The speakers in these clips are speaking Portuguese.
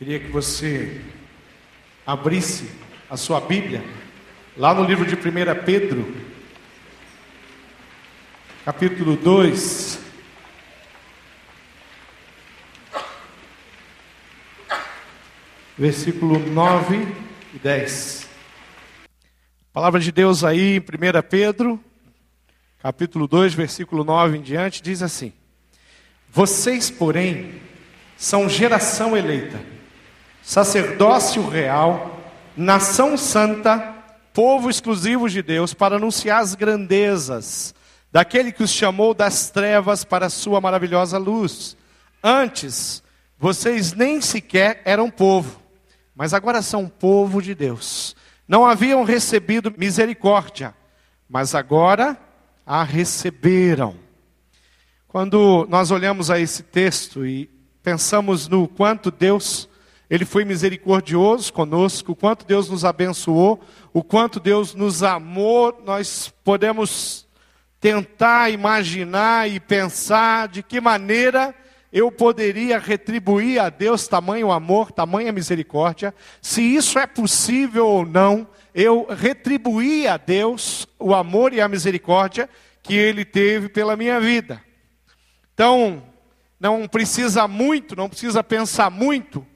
Queria que você abrisse a sua Bíblia lá no livro de 1 Pedro, capítulo 2. Versículo 9 e 10. palavra de Deus aí em 1 Pedro, capítulo 2, versículo 9 em diante, diz assim: Vocês, porém, são geração eleita, sacerdócio real, nação santa, povo exclusivo de Deus, para anunciar as grandezas daquele que os chamou das trevas para a sua maravilhosa luz. Antes, vocês nem sequer eram povo, mas agora são povo de Deus. Não haviam recebido misericórdia, mas agora a receberam. Quando nós olhamos a esse texto e pensamos no quanto Deus ele foi misericordioso conosco, o quanto Deus nos abençoou, o quanto Deus nos amou, nós podemos tentar imaginar e pensar de que maneira eu poderia retribuir a Deus tamanho amor, tamanha misericórdia, se isso é possível ou não, eu retribuir a Deus o amor e a misericórdia que Ele teve pela minha vida. Então, não precisa muito, não precisa pensar muito,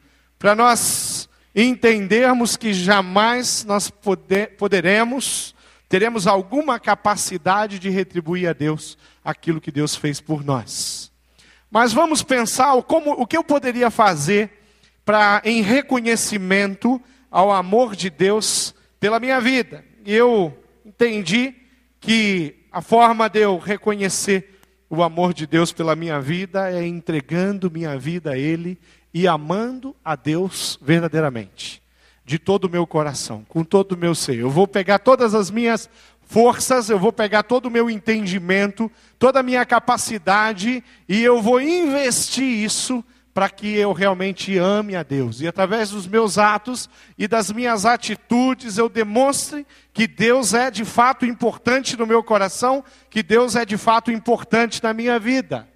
para nós entendermos que jamais nós poder, poderemos, teremos alguma capacidade de retribuir a Deus aquilo que Deus fez por nós. Mas vamos pensar como, o que eu poderia fazer para, em reconhecimento ao amor de Deus pela minha vida. E eu entendi que a forma de eu reconhecer o amor de Deus pela minha vida é entregando minha vida a Ele e amando a Deus verdadeiramente, de todo o meu coração, com todo o meu ser. Eu vou pegar todas as minhas forças, eu vou pegar todo o meu entendimento, toda a minha capacidade e eu vou investir isso para que eu realmente ame a Deus. E através dos meus atos e das minhas atitudes eu demonstre que Deus é de fato importante no meu coração, que Deus é de fato importante na minha vida.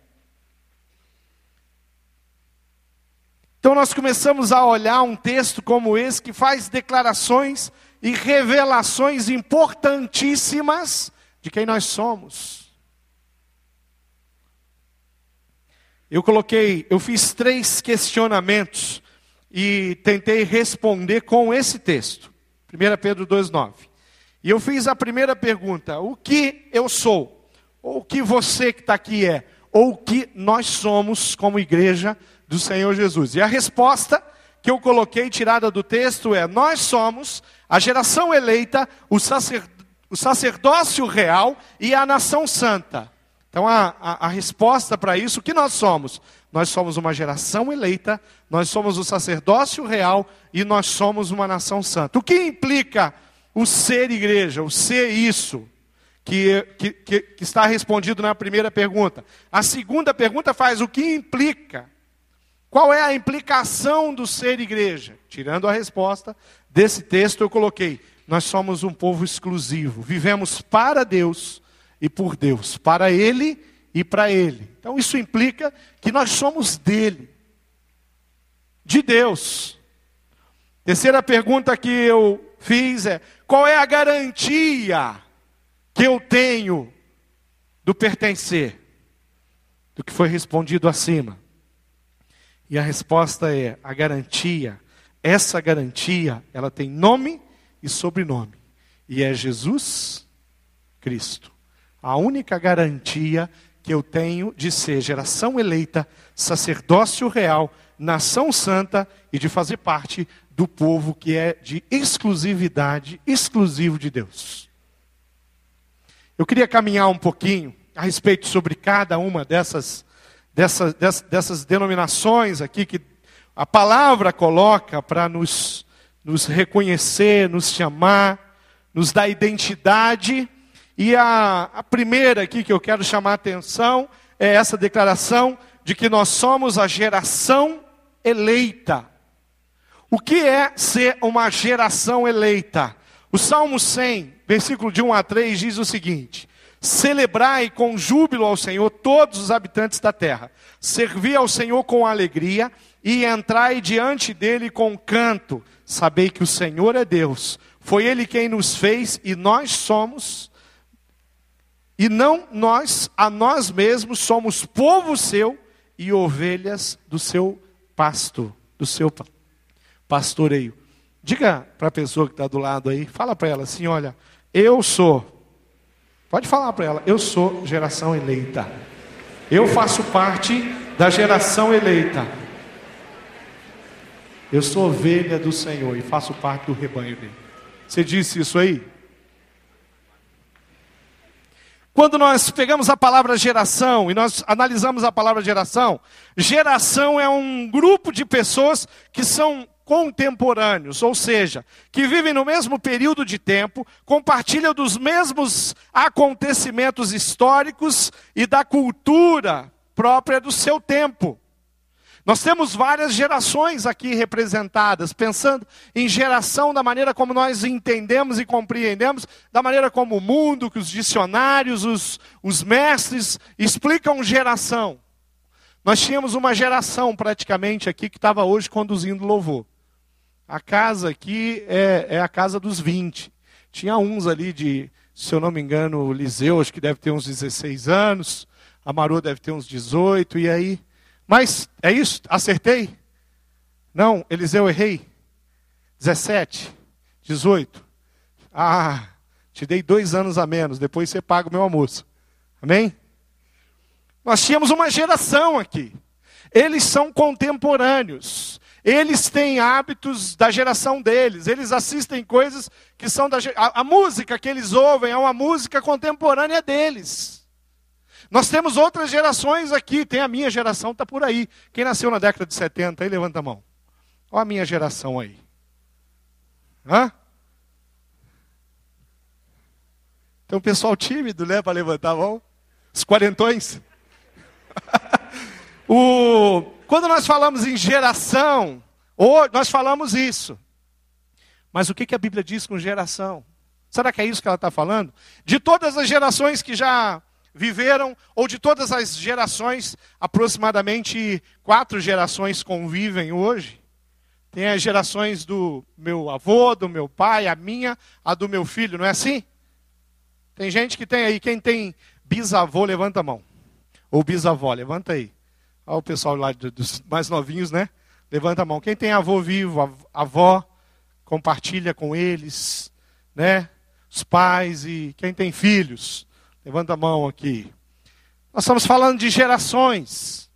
Então nós começamos a olhar um texto como esse que faz declarações e revelações importantíssimas de quem nós somos. Eu coloquei, eu fiz três questionamentos e tentei responder com esse texto. 1 Pedro 2,9. E eu fiz a primeira pergunta: o que eu sou? Ou o que você que está aqui é? Ou o que nós somos como igreja do Senhor Jesus? E a resposta que eu coloquei, tirada do texto, é: nós somos a geração eleita, o, o sacerdócio real e a nação santa. Então a, a, a resposta para isso, o que nós somos? Nós somos uma geração eleita, nós somos o sacerdócio real e nós somos uma nação santa. O que implica o ser igreja, o ser isso? Que, que, que, que está respondido na primeira pergunta. A segunda pergunta faz o que implica. Qual é a implicação do ser igreja? Tirando a resposta desse texto, eu coloquei: nós somos um povo exclusivo, vivemos para Deus e por Deus, para Ele e para Ele. Então isso implica que nós somos dele, de Deus. Terceira pergunta que eu fiz é: qual é a garantia que eu tenho do pertencer? Do que foi respondido acima. E a resposta é: a garantia, essa garantia, ela tem nome e sobrenome, e é Jesus Cristo. A única garantia que eu tenho de ser geração eleita, sacerdócio real, nação santa e de fazer parte do povo que é de exclusividade, exclusivo de Deus. Eu queria caminhar um pouquinho a respeito sobre cada uma dessas, dessas, dessas, denominações aqui que a palavra coloca para nos, nos reconhecer, nos chamar, nos dar identidade e a, a primeira aqui que eu quero chamar a atenção é essa declaração de que nós somos a geração eleita. O que é ser uma geração eleita? O Salmo 100, versículo de 1 a 3 diz o seguinte: Celebrai com júbilo ao Senhor todos os habitantes da terra, servi ao Senhor com alegria, e entrai diante dele com canto. Sabei que o Senhor é Deus. Foi ele quem nos fez e nós somos e não nós a nós mesmos somos povo seu e ovelhas do seu pasto, do seu pastoreio. Diga para a pessoa que está do lado aí, fala para ela assim: olha, eu sou, pode falar para ela, eu sou geração eleita. Eu faço parte da geração eleita. Eu sou ovelha do Senhor e faço parte do rebanho dele. Você disse isso aí? Quando nós pegamos a palavra geração e nós analisamos a palavra geração, geração é um grupo de pessoas que são contemporâneos, ou seja, que vivem no mesmo período de tempo, compartilham dos mesmos acontecimentos históricos e da cultura própria do seu tempo. Nós temos várias gerações aqui representadas, pensando em geração da maneira como nós entendemos e compreendemos, da maneira como o mundo, que os dicionários, os, os mestres explicam geração. Nós tínhamos uma geração praticamente aqui que estava hoje conduzindo louvor. A casa aqui é, é, a casa dos 20. Tinha uns ali de, se eu não me engano, o Liseu, acho que deve ter uns 16 anos, a Maru deve ter uns 18, e aí mas é isso? Acertei? Não, Eliseu, errei. 17, 18. Ah, te dei dois anos a menos, depois você paga o meu almoço. Amém? Nós tínhamos uma geração aqui. Eles são contemporâneos. Eles têm hábitos da geração deles. Eles assistem coisas que são da a, a música que eles ouvem é uma música contemporânea deles. Nós temos outras gerações aqui, tem a minha geração, está por aí. Quem nasceu na década de 70 aí, levanta a mão. Olha a minha geração aí. Hã? Tem um pessoal tímido, né, para levantar a mão. Os quarentões. o... Quando nós falamos em geração, nós falamos isso. Mas o que, que a Bíblia diz com geração? Será que é isso que ela está falando? De todas as gerações que já viveram, ou de todas as gerações, aproximadamente quatro gerações convivem hoje. Tem as gerações do meu avô, do meu pai, a minha, a do meu filho, não é assim? Tem gente que tem aí, quem tem bisavô, levanta a mão. Ou bisavó, levanta aí. Olha o pessoal lá dos mais novinhos, né? Levanta a mão. Quem tem avô vivo, avó, compartilha com eles, né? Os pais e quem tem filhos, Levanta a mão aqui. Nós estamos falando de gerações.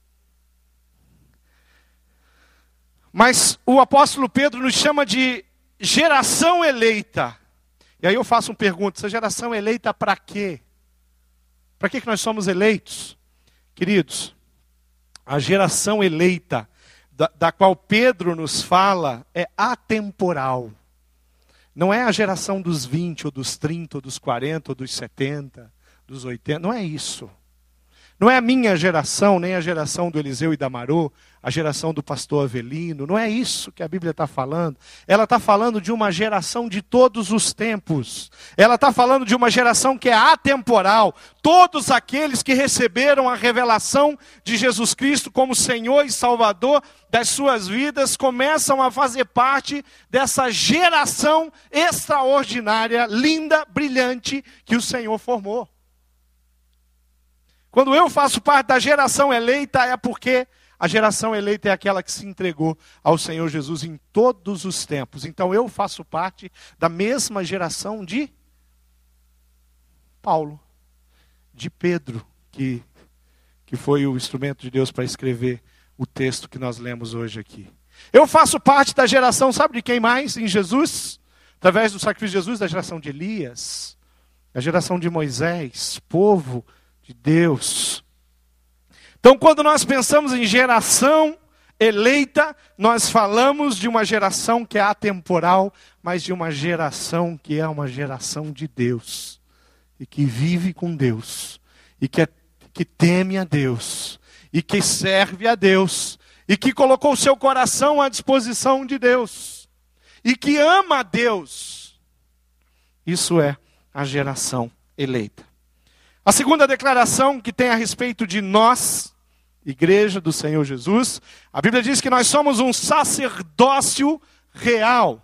Mas o apóstolo Pedro nos chama de geração eleita. E aí eu faço uma pergunta: essa geração eleita para quê? Para que, que nós somos eleitos? Queridos, a geração eleita, da, da qual Pedro nos fala, é atemporal. Não é a geração dos 20, ou dos 30, ou dos 40, ou dos 70 dos 80. Não é isso. Não é a minha geração, nem a geração do Eliseu e da Marô, a geração do pastor Avelino. Não é isso que a Bíblia está falando. Ela está falando de uma geração de todos os tempos. Ela está falando de uma geração que é atemporal. Todos aqueles que receberam a revelação de Jesus Cristo como Senhor e Salvador das suas vidas começam a fazer parte dessa geração extraordinária, linda, brilhante que o Senhor formou. Quando eu faço parte da geração eleita, é porque a geração eleita é aquela que se entregou ao Senhor Jesus em todos os tempos. Então eu faço parte da mesma geração de Paulo, de Pedro, que, que foi o instrumento de Deus para escrever o texto que nós lemos hoje aqui. Eu faço parte da geração, sabe de quem mais? Em Jesus? Através do sacrifício de Jesus, da geração de Elias, da geração de Moisés, povo de Deus. Então, quando nós pensamos em geração eleita, nós falamos de uma geração que é atemporal, mas de uma geração que é uma geração de Deus, e que vive com Deus, e que, é, que teme a Deus, e que serve a Deus, e que colocou seu coração à disposição de Deus, e que ama a Deus. Isso é a geração eleita. A segunda declaração que tem a respeito de nós, igreja do Senhor Jesus. A Bíblia diz que nós somos um sacerdócio real.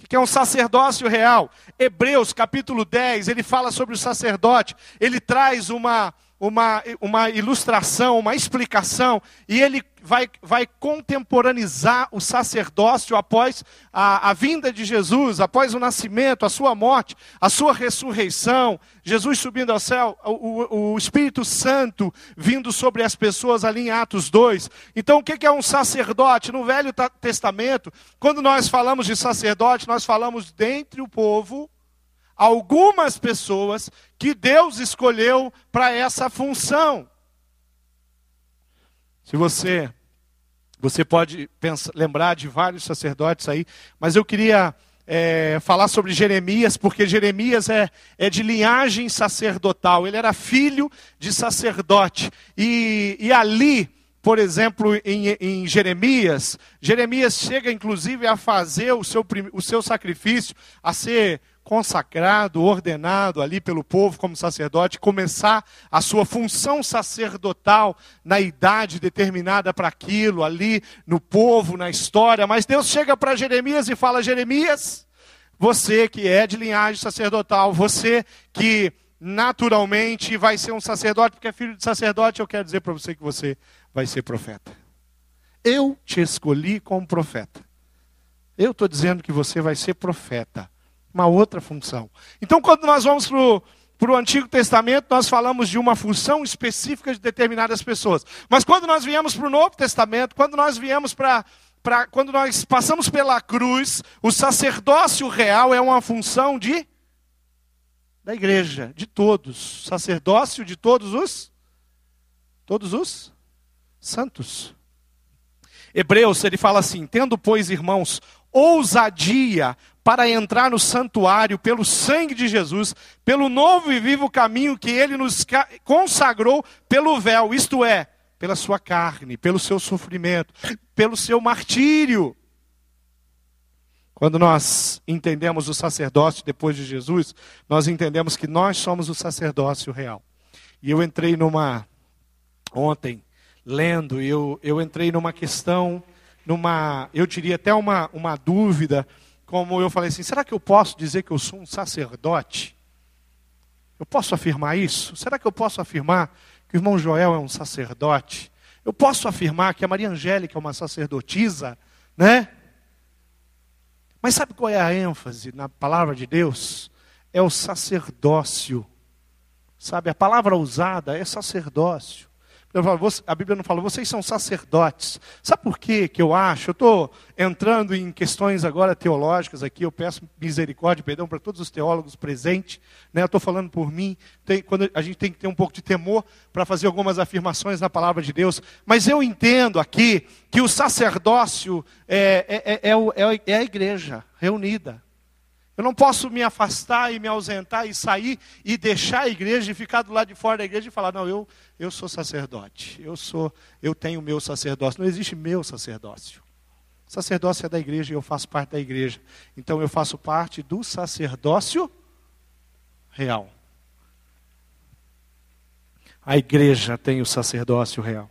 O que é um sacerdócio real? Hebreus capítulo 10, ele fala sobre o sacerdote, ele traz uma, uma, uma ilustração, uma explicação, e ele vai, vai contemporaneizar o sacerdócio após a, a vinda de Jesus, após o nascimento, a sua morte, a sua ressurreição, Jesus subindo ao céu, o, o Espírito Santo vindo sobre as pessoas ali em Atos 2. Então, o que é um sacerdote? No Velho Testamento, quando nós falamos de sacerdote, nós falamos dentre o povo algumas pessoas que Deus escolheu para essa função. Se você você pode pensar, lembrar de vários sacerdotes aí, mas eu queria é, falar sobre Jeremias, porque Jeremias é, é de linhagem sacerdotal, ele era filho de sacerdote. E, e ali, por exemplo, em, em, Jeremias, Jeremias chega inclusive a fazer o seu, o seu sacrifício, a ser consacrado, ordenado ali pelo povo como sacerdote, começar a sua função sacerdotal na idade determinada para aquilo, ali no povo, na história. Mas Deus chega para Jeremias e fala: Jeremias, você que é de linhagem sacerdotal, você que naturalmente vai ser um sacerdote, porque é filho de sacerdote, eu quero dizer para você que você vai ser profeta. Eu te escolhi como profeta. Eu estou dizendo que você vai ser profeta uma outra função. Então, quando nós vamos para o Antigo Testamento, nós falamos de uma função específica de determinadas pessoas. Mas quando nós viemos para o Novo Testamento, quando nós viemos para. Pra, quando nós passamos pela cruz, o sacerdócio real é uma função de da igreja, de todos, sacerdócio de todos os todos os santos. Hebreus, ele fala assim: "Tendo, pois, irmãos, ousadia para entrar no santuário pelo sangue de Jesus, pelo novo e vivo caminho que ele nos consagrou pelo véu, isto é, pela sua carne, pelo seu sofrimento, pelo seu martírio. Quando nós entendemos o sacerdócio depois de Jesus, nós entendemos que nós somos o sacerdócio real. E eu entrei numa, ontem, lendo, eu, eu entrei numa questão, numa, eu diria até uma, uma dúvida, como eu falei assim, será que eu posso dizer que eu sou um sacerdote? Eu posso afirmar isso? Será que eu posso afirmar que o irmão Joel é um sacerdote? Eu posso afirmar que a Maria Angélica é uma sacerdotisa, né? Mas sabe qual é a ênfase na palavra de Deus? É o sacerdócio. Sabe, a palavra usada é sacerdócio a Bíblia não fala, vocês são sacerdotes. Sabe por quê que eu acho? Eu estou entrando em questões agora teológicas aqui, eu peço misericórdia, perdão para todos os teólogos presentes. Né? Eu estou falando por mim, tem, quando a gente tem que ter um pouco de temor para fazer algumas afirmações na palavra de Deus. Mas eu entendo aqui que o sacerdócio é, é, é, é, é a igreja reunida. Eu não posso me afastar e me ausentar e sair e deixar a igreja e ficar do lado de fora da igreja e falar: "Não, eu eu sou sacerdote. Eu sou eu tenho meu sacerdócio". Não existe meu sacerdócio. O sacerdócio é da igreja e eu faço parte da igreja. Então eu faço parte do sacerdócio real. A igreja tem o sacerdócio real.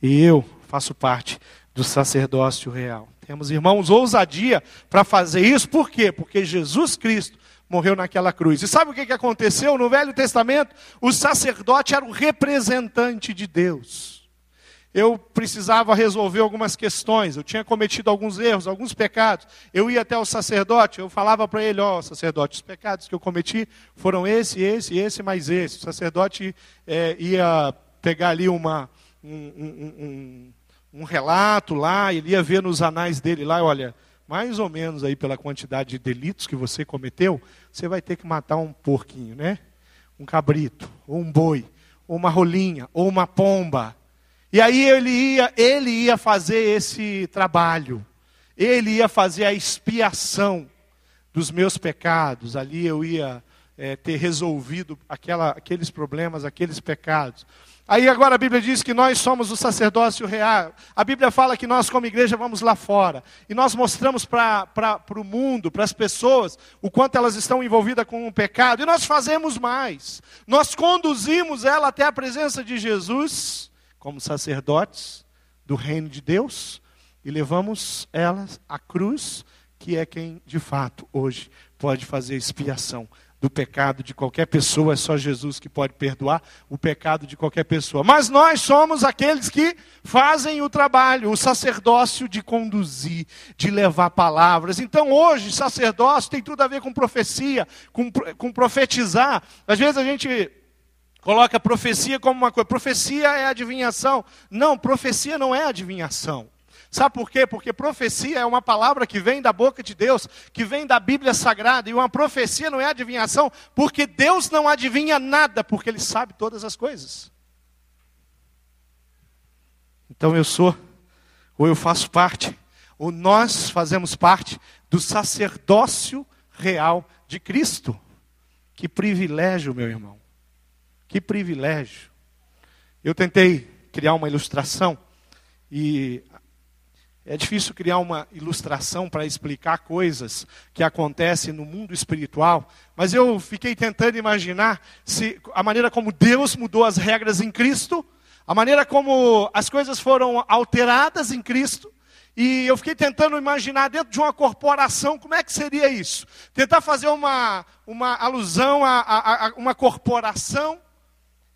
E eu faço parte do sacerdócio real. Temos, irmãos, ousadia para fazer isso, por quê? Porque Jesus Cristo morreu naquela cruz. E sabe o que aconteceu? No Velho Testamento, o sacerdote era o representante de Deus. Eu precisava resolver algumas questões, eu tinha cometido alguns erros, alguns pecados. Eu ia até o sacerdote, eu falava para ele: Ó, oh, sacerdote, os pecados que eu cometi foram esse, esse, esse, mais esse. O sacerdote é, ia pegar ali uma, um, um, um um relato lá, ele ia ver nos anais dele lá, olha, mais ou menos aí pela quantidade de delitos que você cometeu, você vai ter que matar um porquinho, né? Um cabrito, ou um boi, ou uma rolinha, ou uma pomba. E aí ele ia, ele ia fazer esse trabalho. Ele ia fazer a expiação dos meus pecados. Ali eu ia é, ter resolvido aquela, aqueles problemas, aqueles pecados. Aí agora a Bíblia diz que nós somos o sacerdócio real. A Bíblia fala que nós, como igreja, vamos lá fora. E nós mostramos para o mundo, para as pessoas, o quanto elas estão envolvidas com o pecado. E nós fazemos mais. Nós conduzimos ela até a presença de Jesus como sacerdotes do reino de Deus e levamos elas à cruz, que é quem de fato hoje pode fazer expiação do pecado de qualquer pessoa, é só Jesus que pode perdoar o pecado de qualquer pessoa. Mas nós somos aqueles que fazem o trabalho, o sacerdócio de conduzir, de levar palavras. Então hoje, sacerdócio tem tudo a ver com profecia, com, com profetizar. Às vezes a gente coloca profecia como uma coisa, profecia é adivinhação. Não, profecia não é adivinhação. Sabe por quê? Porque profecia é uma palavra que vem da boca de Deus, que vem da Bíblia Sagrada, e uma profecia não é adivinhação, porque Deus não adivinha nada, porque Ele sabe todas as coisas. Então eu sou, ou eu faço parte, ou nós fazemos parte do sacerdócio real de Cristo. Que privilégio, meu irmão. Que privilégio. Eu tentei criar uma ilustração e é difícil criar uma ilustração para explicar coisas que acontecem no mundo espiritual, mas eu fiquei tentando imaginar se a maneira como Deus mudou as regras em Cristo, a maneira como as coisas foram alteradas em Cristo, e eu fiquei tentando imaginar dentro de uma corporação como é que seria isso. Tentar fazer uma, uma alusão a, a, a uma corporação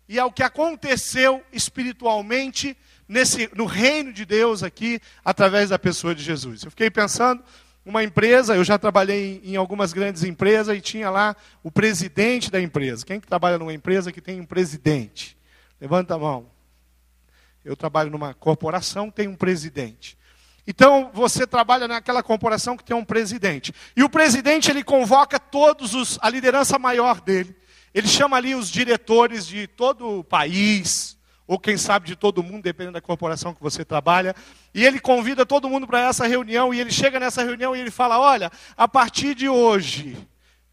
e ao que aconteceu espiritualmente nesse, no reino de Deus aqui, através da pessoa de Jesus. Eu fiquei pensando, uma empresa, eu já trabalhei em, algumas grandes empresas e tinha lá o presidente da empresa. Quem que trabalha numa empresa que tem um presidente? Levanta a mão. Eu trabalho numa corporação que tem um presidente. Então, você trabalha naquela corporação que tem um presidente. E o presidente, ele convoca todos os, a liderança maior dele. Ele chama ali os diretores de todo o país, ou quem sabe de todo mundo, dependendo da corporação que você trabalha. E ele convida todo mundo para essa reunião, e ele chega nessa reunião e ele fala: Olha, a partir de hoje,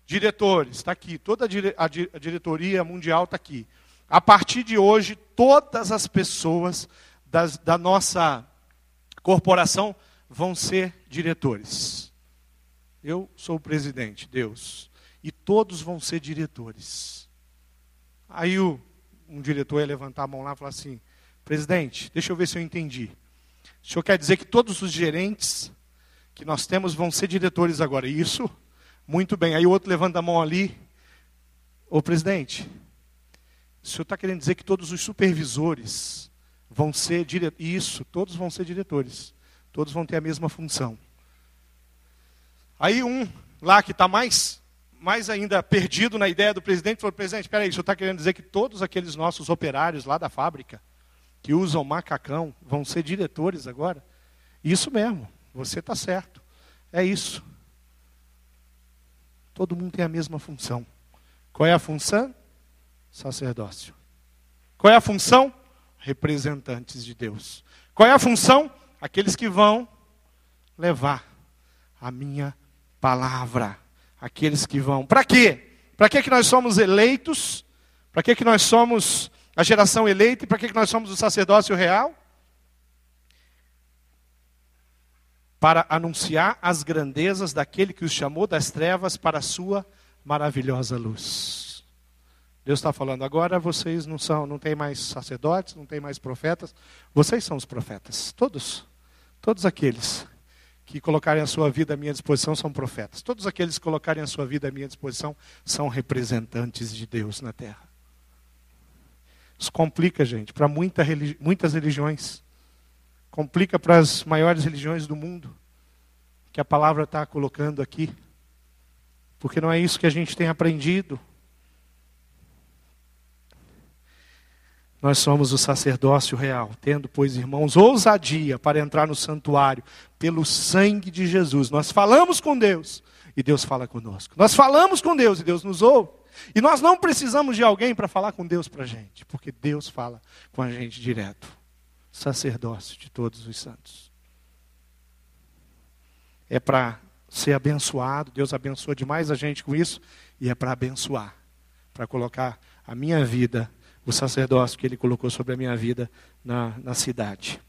diretores, está aqui, toda a, dire a diretoria mundial está aqui. A partir de hoje, todas as pessoas das, da nossa corporação vão ser diretores. Eu sou o presidente, Deus. E todos vão ser diretores. Aí o um diretor ia levantar a mão lá e falar assim: presidente, deixa eu ver se eu entendi. O senhor quer dizer que todos os gerentes que nós temos vão ser diretores agora? Isso? Muito bem. Aí o outro levanta a mão ali. Ô presidente, o senhor está querendo dizer que todos os supervisores vão ser diretores? Isso, todos vão ser diretores. Todos vão ter a mesma função. Aí um lá que está mais mais ainda perdido na ideia do presidente, falou: presidente, espera aí, o senhor está querendo dizer que todos aqueles nossos operários lá da fábrica, que usam macacão, vão ser diretores agora? Isso mesmo, você está certo. É isso. Todo mundo tem a mesma função. Qual é a função? Sacerdócio. Qual é a função? Representantes de Deus. Qual é a função? Aqueles que vão levar a minha palavra aqueles que vão. Para quê? Para que, que nós somos eleitos? Para que, que nós somos a geração eleita? E para que, que nós somos o sacerdócio real? Para anunciar as grandezas daquele que os chamou das trevas para a sua maravilhosa luz. Deus está falando, agora vocês não são, não tem mais sacerdotes, não tem mais profetas, vocês são os profetas, todos, todos aqueles que colocarem a sua vida à minha disposição são profetas. Todos aqueles que colocarem a sua vida à minha disposição são representantes de Deus na terra. Isso complica, gente, para muita, muitas religiões. Complica para as maiores religiões do mundo, que a palavra está colocando aqui. Porque não é isso que a gente tem aprendido. Nós somos o sacerdócio real, tendo, pois, irmãos, ousadia para entrar no santuário pelo sangue de Jesus. Nós falamos com Deus e Deus fala conosco. Nós falamos com Deus e Deus nos ouve. E nós não precisamos de alguém para falar com Deus para a gente, porque Deus fala com a gente direto. Sacerdócio de todos os santos. É para ser abençoado, Deus abençoa demais a gente com isso, e é para abençoar, para colocar a minha vida o sacerdócio que ele colocou sobre a minha vida na, na cidade.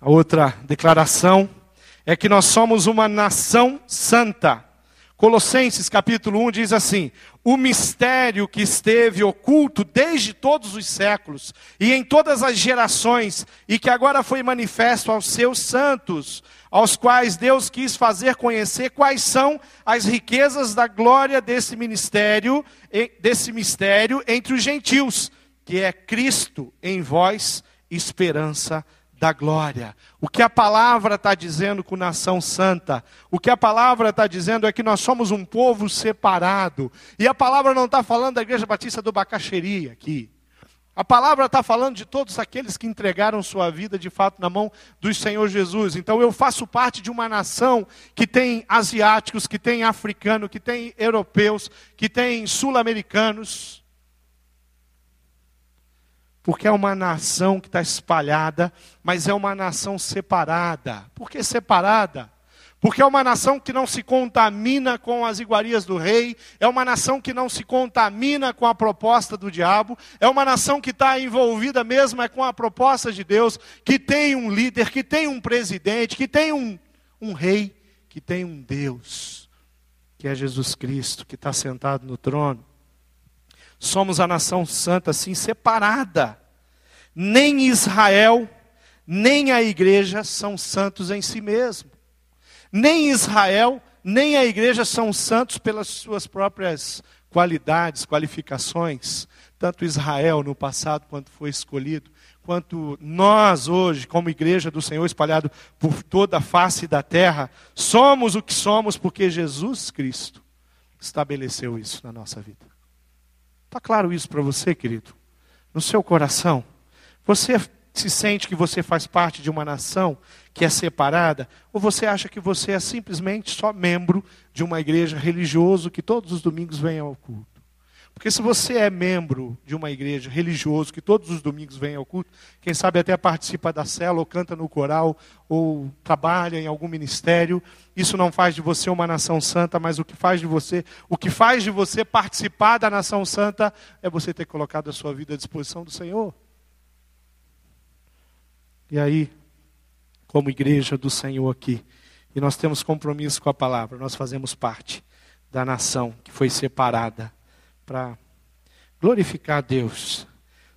A outra declaração é que nós somos uma nação santa, Colossenses capítulo 1 diz assim: O mistério que esteve oculto desde todos os séculos e em todas as gerações, e que agora foi manifesto aos seus santos, aos quais Deus quis fazer conhecer quais são as riquezas da glória desse ministério, desse mistério entre os gentios, que é Cristo em vós, esperança da glória. O que a palavra está dizendo com nação santa, o que a palavra está dizendo é que nós somos um povo separado. E a palavra não está falando da Igreja Batista do Bacaxeri aqui. A palavra está falando de todos aqueles que entregaram sua vida de fato na mão do Senhor Jesus. Então eu faço parte de uma nação que tem asiáticos, que tem africanos, que tem europeus, que tem sul-americanos porque é uma nação que está espalhada, mas é uma nação separada. Por que separada? Porque é uma nação que não se contamina com as iguarias do rei, é uma nação que não se contamina com a proposta do diabo, é uma nação que está envolvida mesmo é com a proposta de Deus, que tem um líder, que tem um presidente, que tem um, um rei, que tem um Deus, que é Jesus Cristo, que está sentado no trono. Somos a nação santa, assim, separada. Nem Israel, nem a igreja são santos em si mesmo. Nem Israel, nem a igreja são santos pelas suas próprias qualidades, qualificações. Tanto Israel no passado, quando foi escolhido, quanto nós hoje, como igreja do Senhor espalhado por toda a face da terra, somos o que somos porque Jesus Cristo estabeleceu isso na nossa vida. Está claro isso para você, querido? No seu coração? Você se sente que você faz parte de uma nação que é separada? Ou você acha que você é simplesmente só membro de uma igreja religiosa que todos os domingos vem ao culto? Porque se você é membro de uma igreja religiosa que todos os domingos vem ao culto, quem sabe até participa da cela, ou canta no coral, ou trabalha em algum ministério, isso não faz de você uma nação santa, mas o que faz de você, o que faz de você participar da nação santa é você ter colocado a sua vida à disposição do Senhor. E aí, como igreja do Senhor aqui, e nós temos compromisso com a palavra, nós fazemos parte da nação que foi separada para glorificar Deus,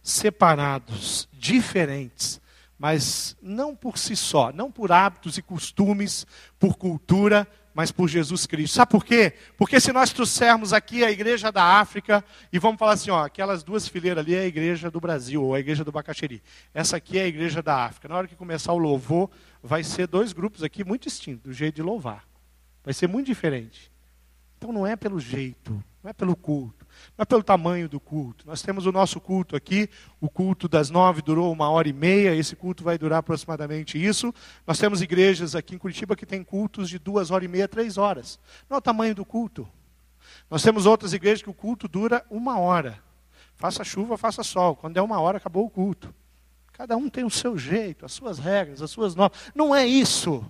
separados, diferentes, mas não por si só, não por hábitos e costumes, por cultura, mas por Jesus Cristo. Sabe por quê? Porque se nós trouxermos aqui a igreja da África e vamos falar assim, ó, aquelas duas fileiras ali é a igreja do Brasil ou a igreja do Bacaxeri. Essa aqui é a igreja da África. Na hora que começar o louvor, vai ser dois grupos aqui muito distintos, do jeito de louvar. Vai ser muito diferente. Então não é pelo jeito, não é pelo culto, não é pelo tamanho do culto. Nós temos o nosso culto aqui, o culto das nove durou uma hora e meia, esse culto vai durar aproximadamente isso. Nós temos igrejas aqui em Curitiba que têm cultos de duas horas e meia, três horas. Não é o tamanho do culto. Nós temos outras igrejas que o culto dura uma hora. Faça chuva, faça sol. Quando é uma hora, acabou o culto. Cada um tem o seu jeito, as suas regras, as suas normas. Não é isso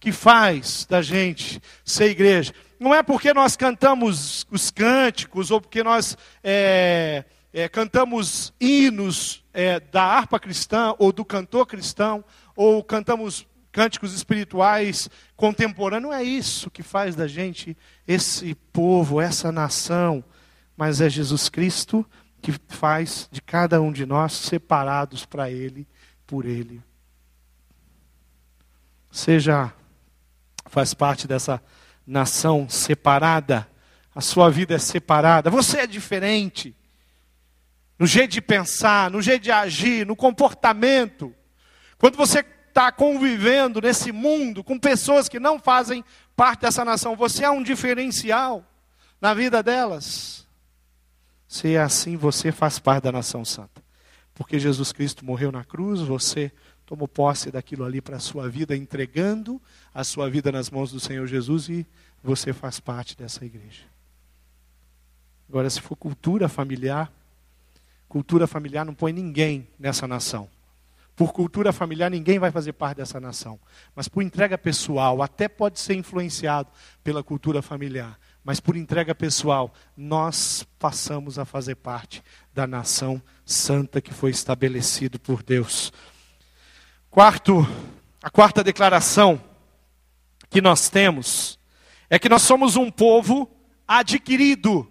que faz da gente ser igreja. Não é porque nós cantamos os cânticos ou porque nós é, é, cantamos hinos é, da harpa cristã ou do cantor cristão ou cantamos cânticos espirituais contemporâneos. Não é isso que faz da gente esse povo, essa nação, mas é Jesus Cristo que faz de cada um de nós separados para Ele, por Ele. Seja faz parte dessa nação separada. A sua vida é separada. Você é diferente. No jeito de pensar, no jeito de agir, no comportamento. Quando você está convivendo nesse mundo com pessoas que não fazem parte dessa nação, você é um diferencial na vida delas. Se é assim, você faz parte da nação santa. Porque Jesus Cristo morreu na cruz, você tomou posse daquilo ali para a sua vida, entregando a sua vida nas mãos do Senhor Jesus e você faz parte dessa igreja. Agora, se for cultura familiar, cultura familiar não põe ninguém nessa nação. Por cultura familiar, ninguém vai fazer parte dessa nação. Mas por entrega pessoal, até pode ser influenciado pela cultura familiar. Mas por entrega pessoal, nós passamos a fazer parte da nação santa que foi estabelecido por Deus. Quarto, a quarta declaração que nós temos é que nós somos um povo adquirido.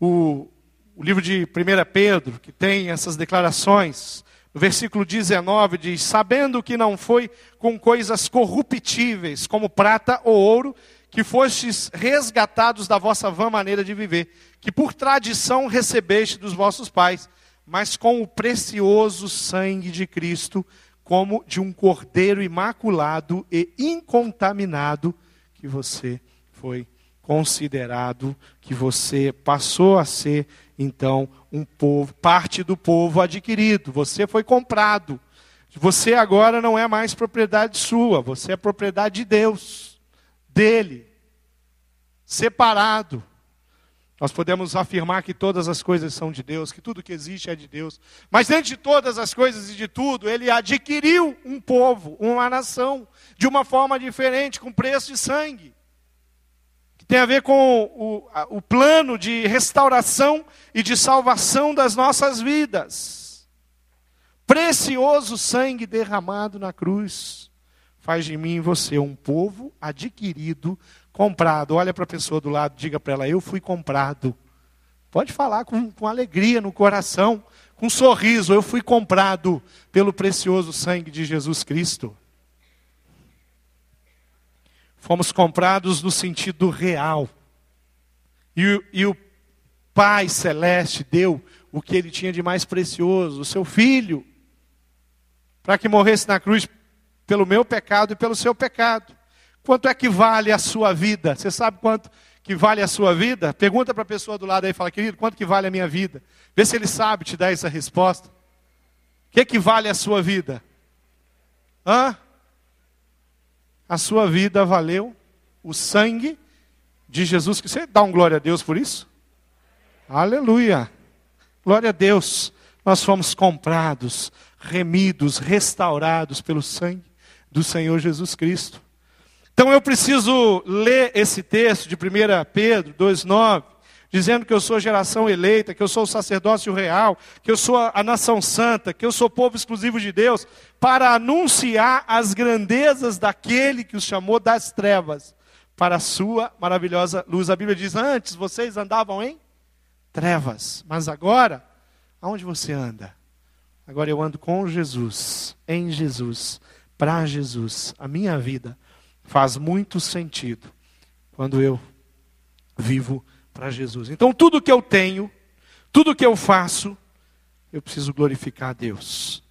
O, o livro de 1 Pedro, que tem essas declarações, no versículo 19 diz: Sabendo que não foi com coisas corruptíveis, como prata ou ouro, que fostes resgatados da vossa vã maneira de viver, que por tradição recebeste dos vossos pais, mas com o precioso sangue de Cristo, como de um cordeiro imaculado e incontaminado, que você foi considerado, que você passou a ser então um povo, parte do povo adquirido. Você foi comprado. Você agora não é mais propriedade sua, você é propriedade de Deus, dele, separado. Nós podemos afirmar que todas as coisas são de Deus, que tudo que existe é de Deus. Mas dentro de todas as coisas e de tudo, ele adquiriu um povo, uma nação, de uma forma diferente, com preço de sangue tem a ver com o, o plano de restauração e de salvação das nossas vidas. Precioso sangue derramado na cruz faz de mim e você um povo adquirido, comprado. Olha para a pessoa do lado, diga para ela: Eu fui comprado. Pode falar com, com alegria no coração, com um sorriso: Eu fui comprado pelo precioso sangue de Jesus Cristo. Fomos comprados no sentido real. E, e o Pai Celeste deu o que ele tinha de mais precioso, o seu filho, para que morresse na cruz pelo meu pecado e pelo seu pecado. Quanto é que vale a sua vida? Você sabe quanto que vale a sua vida? Pergunta para a pessoa do lado aí, fala, querido, quanto que vale a minha vida? Vê se ele sabe te dar essa resposta. O que, que vale a sua vida? Hã? A sua vida valeu o sangue de Jesus. Você dá um glória a Deus por isso? Aleluia! Glória a Deus. Nós fomos comprados, remidos, restaurados pelo sangue do Senhor Jesus Cristo. Então eu preciso ler esse texto de 1 Pedro 2,9 dizendo que eu sou geração eleita, que eu sou o sacerdócio real, que eu sou a nação santa, que eu sou povo exclusivo de Deus, para anunciar as grandezas daquele que os chamou das trevas para a sua maravilhosa luz. A Bíblia diz: Antes vocês andavam em trevas, mas agora, aonde você anda? Agora eu ando com Jesus, em Jesus, para Jesus. A minha vida faz muito sentido quando eu vivo para Jesus. Então, tudo que eu tenho, tudo que eu faço, eu preciso glorificar a Deus.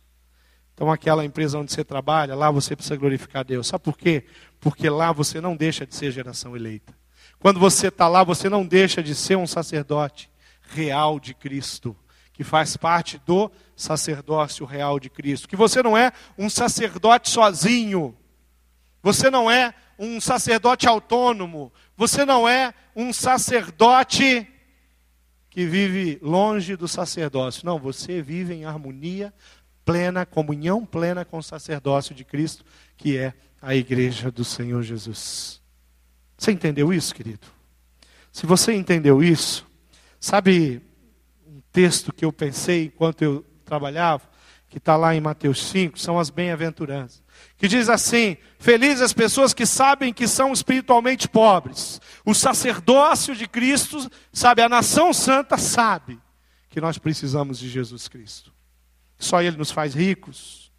Então, aquela empresa onde você trabalha, lá você precisa glorificar a Deus. Sabe por quê? Porque lá você não deixa de ser geração eleita. Quando você está lá, você não deixa de ser um sacerdote real de Cristo, que faz parte do sacerdócio real de Cristo. Que você não é um sacerdote sozinho. Você não é um sacerdote autônomo. Você não é um sacerdote que vive longe do sacerdócio. Não, você vive em harmonia plena, comunhão plena com o sacerdócio de Cristo, que é a igreja do Senhor Jesus. Você entendeu isso, querido? Se você entendeu isso, sabe um texto que eu pensei enquanto eu trabalhava, que está lá em Mateus 5, são as bem-aventuranças que diz assim: Felizes as pessoas que sabem que são espiritualmente pobres. O sacerdócio de Cristo, sabe, a nação santa sabe que nós precisamos de Jesus Cristo. Só Ele nos faz ricos,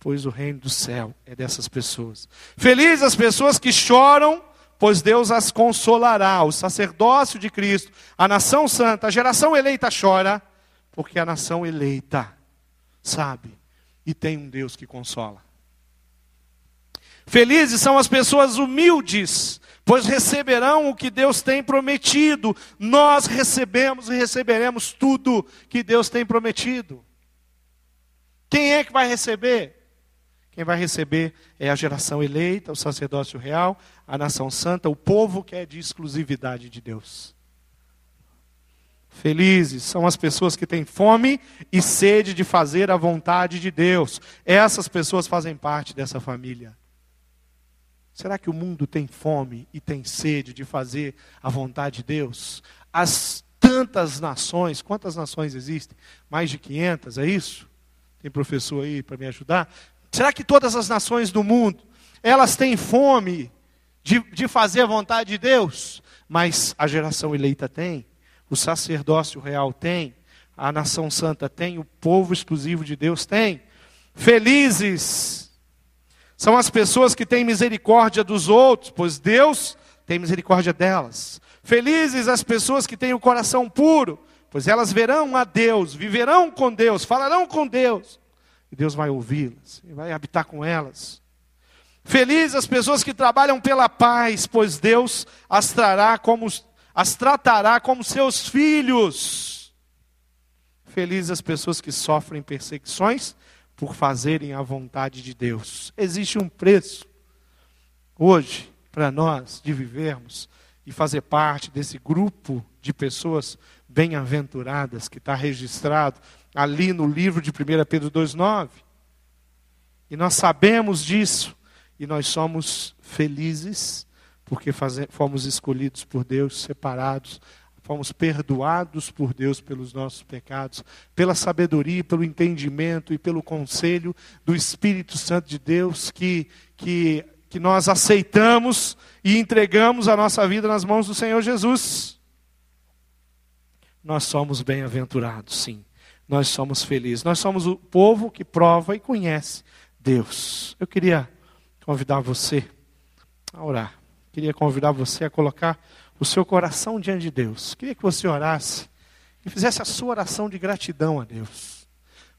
pois o reino do céu é dessas pessoas. Felizes as pessoas que choram, pois Deus as consolará. O sacerdócio de Cristo, a nação santa, a geração eleita chora, porque a nação eleita sabe e tem um Deus que consola. Felizes são as pessoas humildes, pois receberão o que Deus tem prometido. Nós recebemos e receberemos tudo que Deus tem prometido. Quem é que vai receber? Quem vai receber é a geração eleita, o sacerdócio real, a nação santa, o povo que é de exclusividade de Deus. Felizes são as pessoas que têm fome e sede de fazer a vontade de Deus. Essas pessoas fazem parte dessa família. Será que o mundo tem fome e tem sede de fazer a vontade de Deus? As tantas nações, quantas nações existem? Mais de 500, é isso? Tem professor aí para me ajudar? Será que todas as nações do mundo, elas têm fome de, de fazer a vontade de Deus, mas a geração eleita tem, o sacerdócio real tem, a nação santa tem, o povo exclusivo de Deus tem. Felizes são as pessoas que têm misericórdia dos outros, pois Deus tem misericórdia delas. Felizes as pessoas que têm o coração puro, pois elas verão a Deus, viverão com Deus, falarão com Deus, e Deus vai ouvi-las, e vai habitar com elas. Felizes as pessoas que trabalham pela paz, pois Deus as trará como as tratará como seus filhos. Felizes as pessoas que sofrem perseguições por fazerem a vontade de Deus. Existe um preço hoje para nós de vivermos e fazer parte desse grupo de pessoas bem-aventuradas que está registrado ali no livro de 1 Pedro 2,9. E nós sabemos disso e nós somos felizes porque fomos escolhidos por Deus, separados, fomos perdoados por Deus pelos nossos pecados, pela sabedoria, pelo entendimento e pelo conselho do Espírito Santo de Deus que, que, que nós aceitamos e entregamos a nossa vida nas mãos do Senhor Jesus. Nós somos bem-aventurados, sim. Nós somos felizes. Nós somos o povo que prova e conhece Deus. Eu queria convidar você a orar. Queria convidar você a colocar o seu coração diante de Deus. Queria que você orasse e fizesse a sua oração de gratidão a Deus.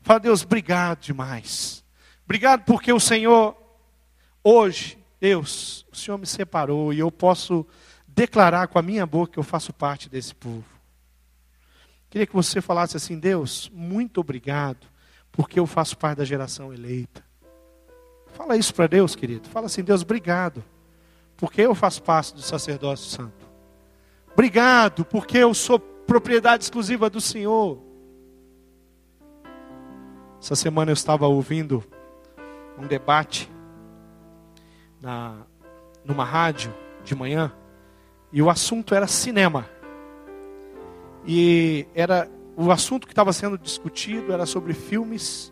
Fala, Deus, obrigado demais. Obrigado porque o Senhor, hoje, Deus, o Senhor me separou e eu posso declarar com a minha boca que eu faço parte desse povo. Queria que você falasse assim, Deus, muito obrigado, porque eu faço parte da geração eleita. Fala isso para Deus, querido. Fala assim, Deus, obrigado porque eu faço parte do sacerdócio santo. Obrigado, porque eu sou propriedade exclusiva do Senhor. Essa semana eu estava ouvindo um debate na, numa rádio de manhã e o assunto era cinema. E era o assunto que estava sendo discutido era sobre filmes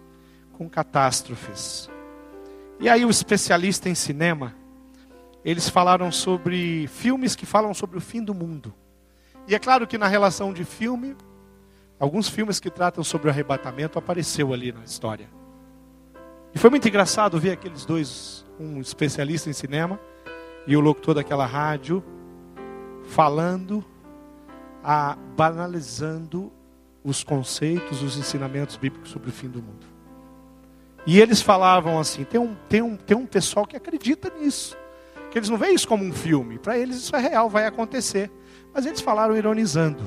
com catástrofes. E aí o especialista em cinema eles falaram sobre filmes que falam sobre o fim do mundo. E é claro que na relação de filme, alguns filmes que tratam sobre o arrebatamento apareceu ali na história. E foi muito engraçado ver aqueles dois, um especialista em cinema e o locutor daquela rádio, falando, a, banalizando os conceitos, os ensinamentos bíblicos sobre o fim do mundo. E eles falavam assim: tem um, tem um, tem um pessoal que acredita nisso que eles não veem isso como um filme. Para eles isso é real, vai acontecer. Mas eles falaram ironizando.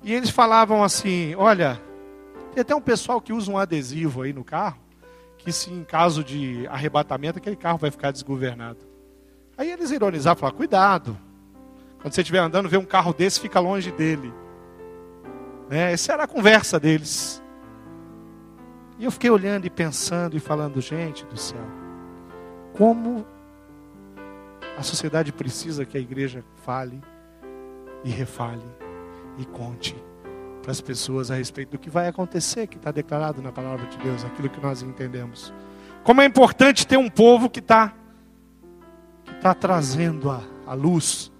E eles falavam assim: olha, tem até um pessoal que usa um adesivo aí no carro, que se em caso de arrebatamento, aquele carro vai ficar desgovernado. Aí eles ironizavam, falavam, cuidado. Quando você estiver andando, vê um carro desse, fica longe dele. Né? Essa era a conversa deles. E eu fiquei olhando e pensando e falando, gente do céu, como a sociedade precisa que a igreja fale e refale e conte para as pessoas a respeito do que vai acontecer, que está declarado na palavra de Deus, aquilo que nós entendemos. Como é importante ter um povo que está que tá trazendo a, a luz,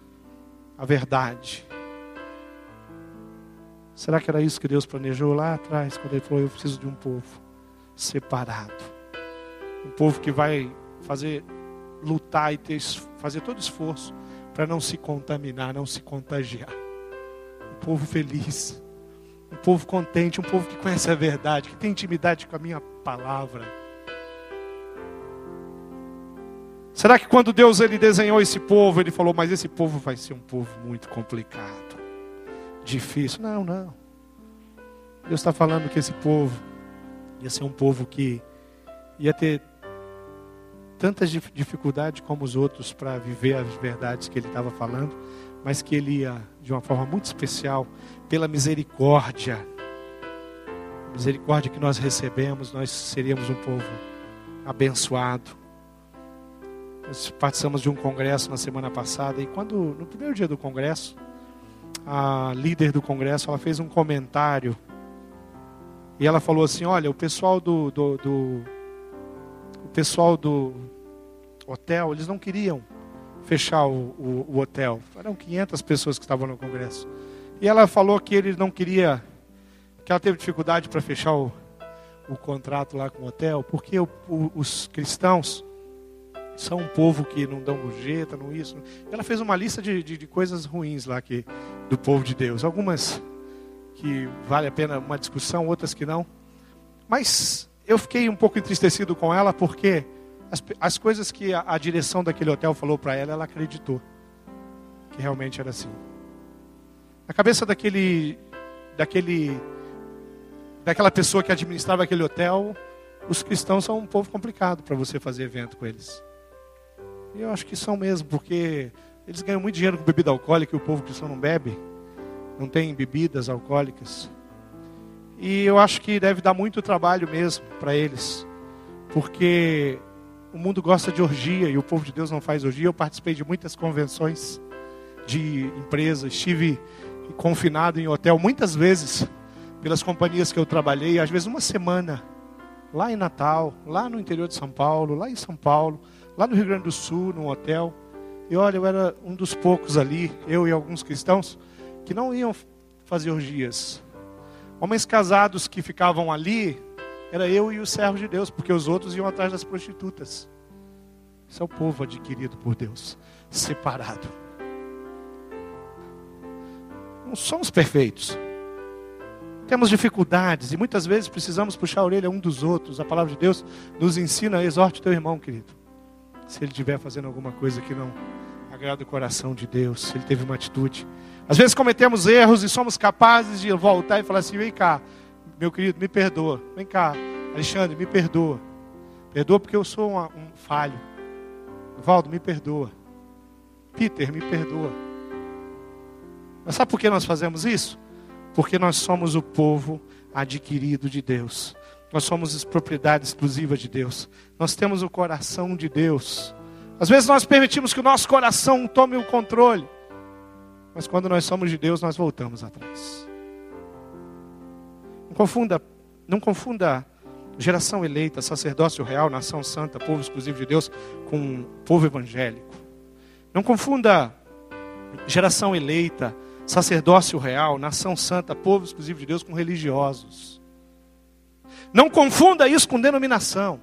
a verdade. Será que era isso que Deus planejou lá atrás, quando Ele falou: Eu preciso de um povo separado? Um povo que vai fazer lutar e ter, fazer todo esforço para não se contaminar, não se contagiar. Um povo feliz, um povo contente, um povo que conhece a verdade, que tem intimidade com a minha palavra. Será que quando Deus ele desenhou esse povo, ele falou, mas esse povo vai ser um povo muito complicado, difícil? Não, não. Deus está falando que esse povo ia ser um povo que ia ter tantas dificuldades como os outros para viver as verdades que ele estava falando, mas que ele ia de uma forma muito especial pela misericórdia. Misericórdia que nós recebemos, nós seríamos um povo abençoado. Nós participamos de um congresso na semana passada e quando no primeiro dia do congresso, a líder do congresso, ela fez um comentário e ela falou assim: olha, o pessoal do, do, do pessoal do hotel, eles não queriam fechar o, o, o hotel. Eram 500 pessoas que estavam no congresso. E ela falou que ele não queria, que ela teve dificuldade para fechar o, o contrato lá com o hotel, porque o, o, os cristãos são um povo que não dão gorjeta, não isso. Ela fez uma lista de, de, de, coisas ruins lá que, do povo de Deus. Algumas que vale a pena uma discussão, outras que não. Mas eu fiquei um pouco entristecido com ela porque as, as coisas que a, a direção daquele hotel falou para ela, ela acreditou que realmente era assim. Na cabeça daquele, daquele, daquela pessoa que administrava aquele hotel, os cristãos são um povo complicado para você fazer evento com eles. E eu acho que são mesmo, porque eles ganham muito dinheiro com bebida alcoólica e o povo cristão não bebe, não tem bebidas alcoólicas. E eu acho que deve dar muito trabalho mesmo para eles, porque o mundo gosta de orgia e o povo de Deus não faz orgia. Eu participei de muitas convenções de empresas, estive confinado em hotel muitas vezes pelas companhias que eu trabalhei, às vezes uma semana, lá em Natal, lá no interior de São Paulo, lá em São Paulo, lá no Rio Grande do Sul, num hotel. E olha, eu era um dos poucos ali, eu e alguns cristãos, que não iam fazer orgias. Homens casados que ficavam ali, era eu e o servo de Deus, porque os outros iam atrás das prostitutas. Isso é o povo adquirido por Deus, separado. Não somos perfeitos. Temos dificuldades e muitas vezes precisamos puxar a orelha um dos outros. A palavra de Deus nos ensina, exorte teu irmão, querido. Se ele estiver fazendo alguma coisa que não agrada o coração de Deus, se ele teve uma atitude. Às vezes cometemos erros e somos capazes de voltar e falar assim: vem cá, meu querido, me perdoa. Vem cá, Alexandre, me perdoa. Perdoa porque eu sou um, um falho. Valdo, me perdoa. Peter, me perdoa. Mas sabe por que nós fazemos isso? Porque nós somos o povo adquirido de Deus. Nós somos propriedade exclusiva de Deus. Nós temos o coração de Deus. Às vezes nós permitimos que o nosso coração tome o controle. Mas quando nós somos de Deus, nós voltamos atrás. Não confunda, não confunda geração eleita, sacerdócio real, nação santa, povo exclusivo de Deus, com povo evangélico. Não confunda geração eleita, sacerdócio real, nação santa, povo exclusivo de Deus com religiosos. Não confunda isso com denominação.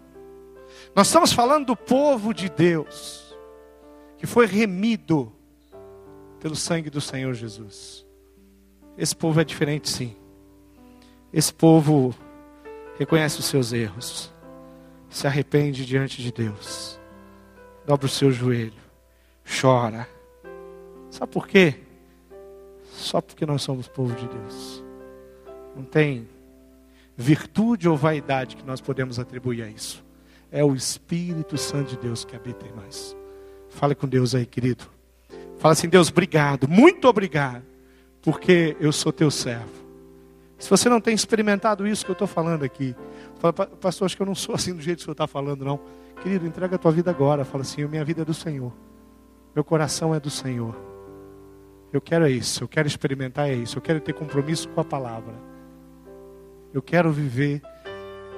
Nós estamos falando do povo de Deus, que foi remido pelo sangue do Senhor Jesus. Esse povo é diferente, sim. Esse povo reconhece os seus erros, se arrepende diante de Deus, dobra o seu joelho, chora. Sabe por quê? só porque nós somos povo de Deus. Não tem virtude ou vaidade que nós podemos atribuir a isso. É o Espírito Santo de Deus que habita em nós. Fale com Deus aí, querido. Fala assim: Deus, obrigado, muito obrigado, porque eu sou teu servo. Se você não tem experimentado isso que eu estou falando aqui, fala, pastor, acho que eu não sou assim do jeito que o senhor está falando, não. Querido, entrega a tua vida agora. Fala assim: minha vida é do Senhor, meu coração é do Senhor. Eu quero é isso, eu quero experimentar é isso, eu quero ter compromisso com a palavra. Eu quero viver,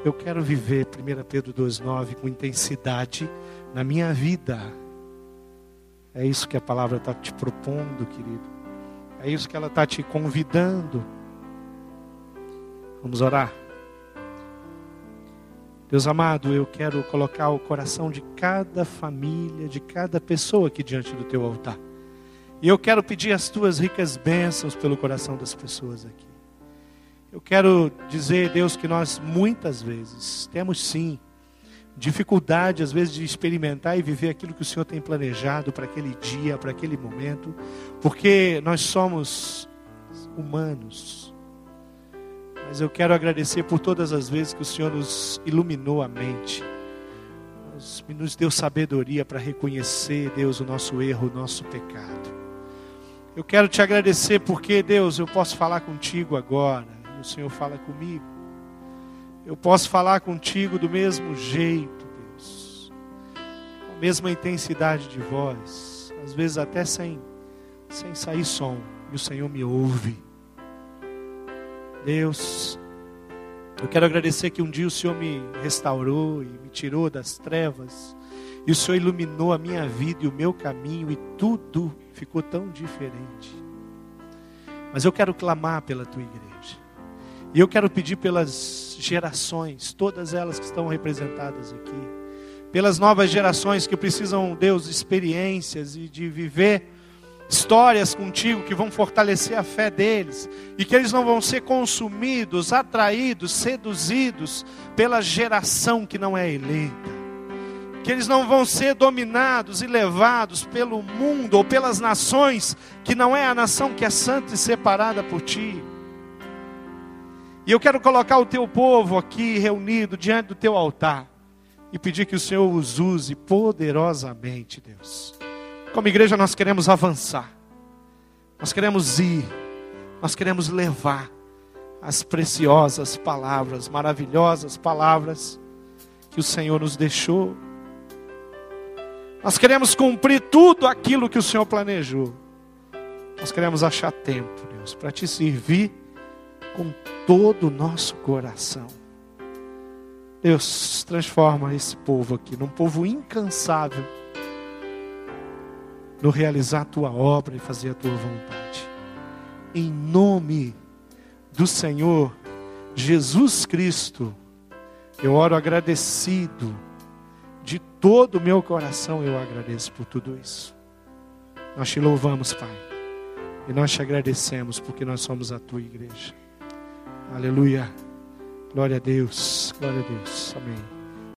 eu quero viver 1 Pedro 2,9 com intensidade na minha vida. É isso que a palavra está te propondo, querido. É isso que ela está te convidando. Vamos orar. Deus amado, eu quero colocar o coração de cada família, de cada pessoa aqui diante do teu altar. E eu quero pedir as tuas ricas bênçãos pelo coração das pessoas aqui. Eu quero dizer, Deus, que nós muitas vezes temos sim dificuldade, às vezes, de experimentar e viver aquilo que o Senhor tem planejado para aquele dia, para aquele momento, porque nós somos humanos. Mas eu quero agradecer por todas as vezes que o Senhor nos iluminou a mente, nos deu sabedoria para reconhecer, Deus, o nosso erro, o nosso pecado. Eu quero te agradecer porque, Deus, eu posso falar contigo agora e o Senhor fala comigo. Eu posso falar contigo do mesmo jeito, Deus, com a mesma intensidade de voz, às vezes até sem, sem sair som, e o Senhor me ouve. Deus, eu quero agradecer que um dia o Senhor me restaurou e me tirou das trevas E o Senhor iluminou a minha vida e o meu caminho, e tudo ficou tão diferente. Mas eu quero clamar pela tua igreja. E eu quero pedir pelas gerações, todas elas que estão representadas aqui, pelas novas gerações que precisam, Deus, de experiências e de viver histórias contigo que vão fortalecer a fé deles e que eles não vão ser consumidos, atraídos, seduzidos pela geração que não é eleita. Que eles não vão ser dominados e levados pelo mundo ou pelas nações que não é a nação que é santa e separada por ti. E eu quero colocar o teu povo aqui reunido diante do teu altar e pedir que o Senhor os use poderosamente, Deus. Como igreja, nós queremos avançar, nós queremos ir, nós queremos levar as preciosas palavras, maravilhosas palavras que o Senhor nos deixou. Nós queremos cumprir tudo aquilo que o Senhor planejou. Nós queremos achar tempo, Deus, para te servir com todo o nosso coração. Deus, transforma esse povo aqui num povo incansável no realizar a tua obra e fazer a tua vontade. Em nome do Senhor Jesus Cristo, eu oro agradecido, de todo o meu coração eu agradeço por tudo isso. Nós te louvamos, Pai, e nós te agradecemos porque nós somos a tua igreja. Aleluia. Glória a Deus. Glória a Deus. Amém.